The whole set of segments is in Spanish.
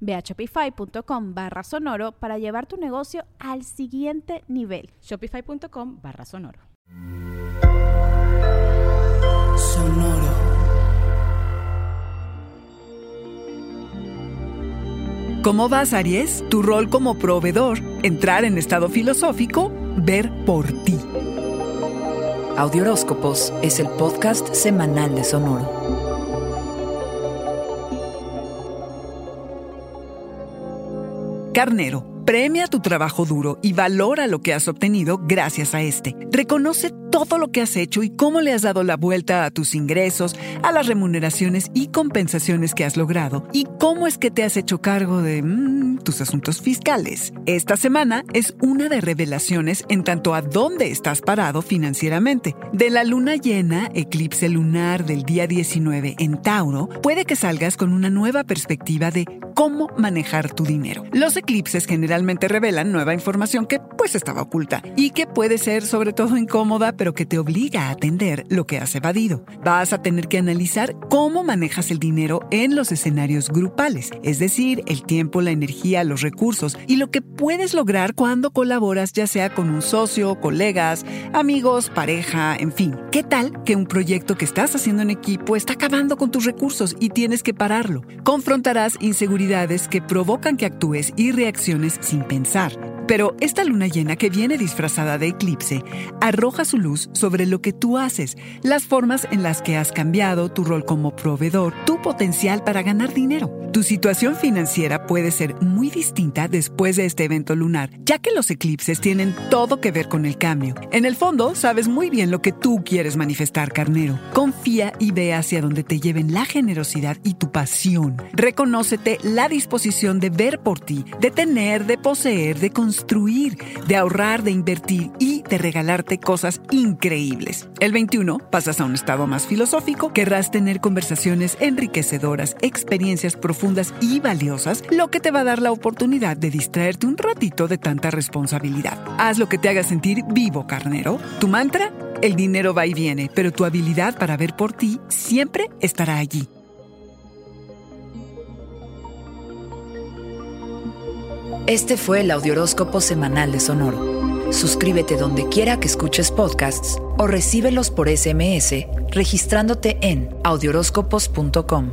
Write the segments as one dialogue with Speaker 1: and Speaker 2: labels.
Speaker 1: Ve a shopify.com barra sonoro para llevar tu negocio al siguiente nivel.
Speaker 2: Shopify.com barra sonoro.
Speaker 3: Sonoro. ¿Cómo vas, Aries? Tu rol como proveedor, entrar en estado filosófico, ver por ti.
Speaker 4: Audioróscopos es el podcast semanal de Sonoro.
Speaker 3: Carnero, premia tu trabajo duro y valora lo que has obtenido gracias a este. Reconoce todo lo que has hecho y cómo le has dado la vuelta a tus ingresos, a las remuneraciones y compensaciones que has logrado y cómo es que te has hecho cargo de mm, tus asuntos fiscales. Esta semana es una de revelaciones en tanto a dónde estás parado financieramente. De la luna llena, eclipse lunar del día 19 en Tauro, puede que salgas con una nueva perspectiva de cómo manejar tu dinero. Los eclipses generalmente revelan nueva información que pues estaba oculta y que puede ser sobre todo incómoda pero que te obliga a atender lo que has evadido. Vas a tener que analizar cómo manejas el dinero en los escenarios grupales, es decir, el tiempo, la energía, los recursos y lo que puedes lograr cuando colaboras ya sea con un socio, colegas, amigos, pareja, en fin. ¿Qué tal que un proyecto que estás haciendo en equipo está acabando con tus recursos y tienes que pararlo? Confrontarás inseguridades que provocan que actúes y reacciones sin pensar. Pero esta luna llena que viene disfrazada de eclipse arroja su luz sobre lo que tú haces, las formas en las que has cambiado tu rol como proveedor, tu potencial para ganar dinero. Tu situación financiera puede ser muy distinta después de este evento lunar, ya que los eclipses tienen todo que ver con el cambio. En el fondo, sabes muy bien lo que tú quieres manifestar, carnero. Confía y ve hacia donde te lleven la generosidad y tu pasión. Reconócete la disposición de ver por ti, de tener, de poseer, de de ahorrar, de invertir y de regalarte cosas increíbles. El 21 pasas a un estado más filosófico, querrás tener conversaciones enriquecedoras, experiencias profundas y valiosas, lo que te va a dar la oportunidad de distraerte un ratito de tanta responsabilidad. Haz lo que te haga sentir vivo, carnero. Tu mantra, el dinero va y viene, pero tu habilidad para ver por ti siempre estará allí.
Speaker 4: Este fue el Audioróscopo Semanal de Sonoro. Suscríbete donde quiera que escuches podcasts o recíbelos por SMS registrándote en audioróscopos.com.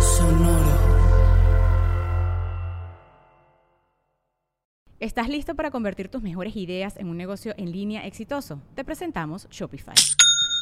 Speaker 2: Sonoro. ¿Estás listo para convertir tus mejores ideas en un negocio en línea exitoso? Te presentamos Shopify.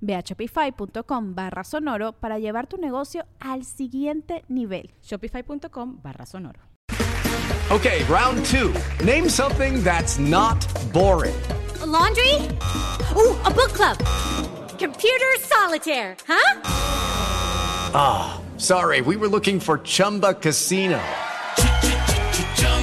Speaker 1: Ve a shopify.com barra sonoro para llevar tu negocio al siguiente nivel.
Speaker 2: Shopify.com barra sonoro.
Speaker 5: Okay, round two. Name something that's not boring.
Speaker 6: laundry? Ooh, a book club. Computer solitaire, huh?
Speaker 5: Ah, oh, sorry, we were looking for Chumba Casino.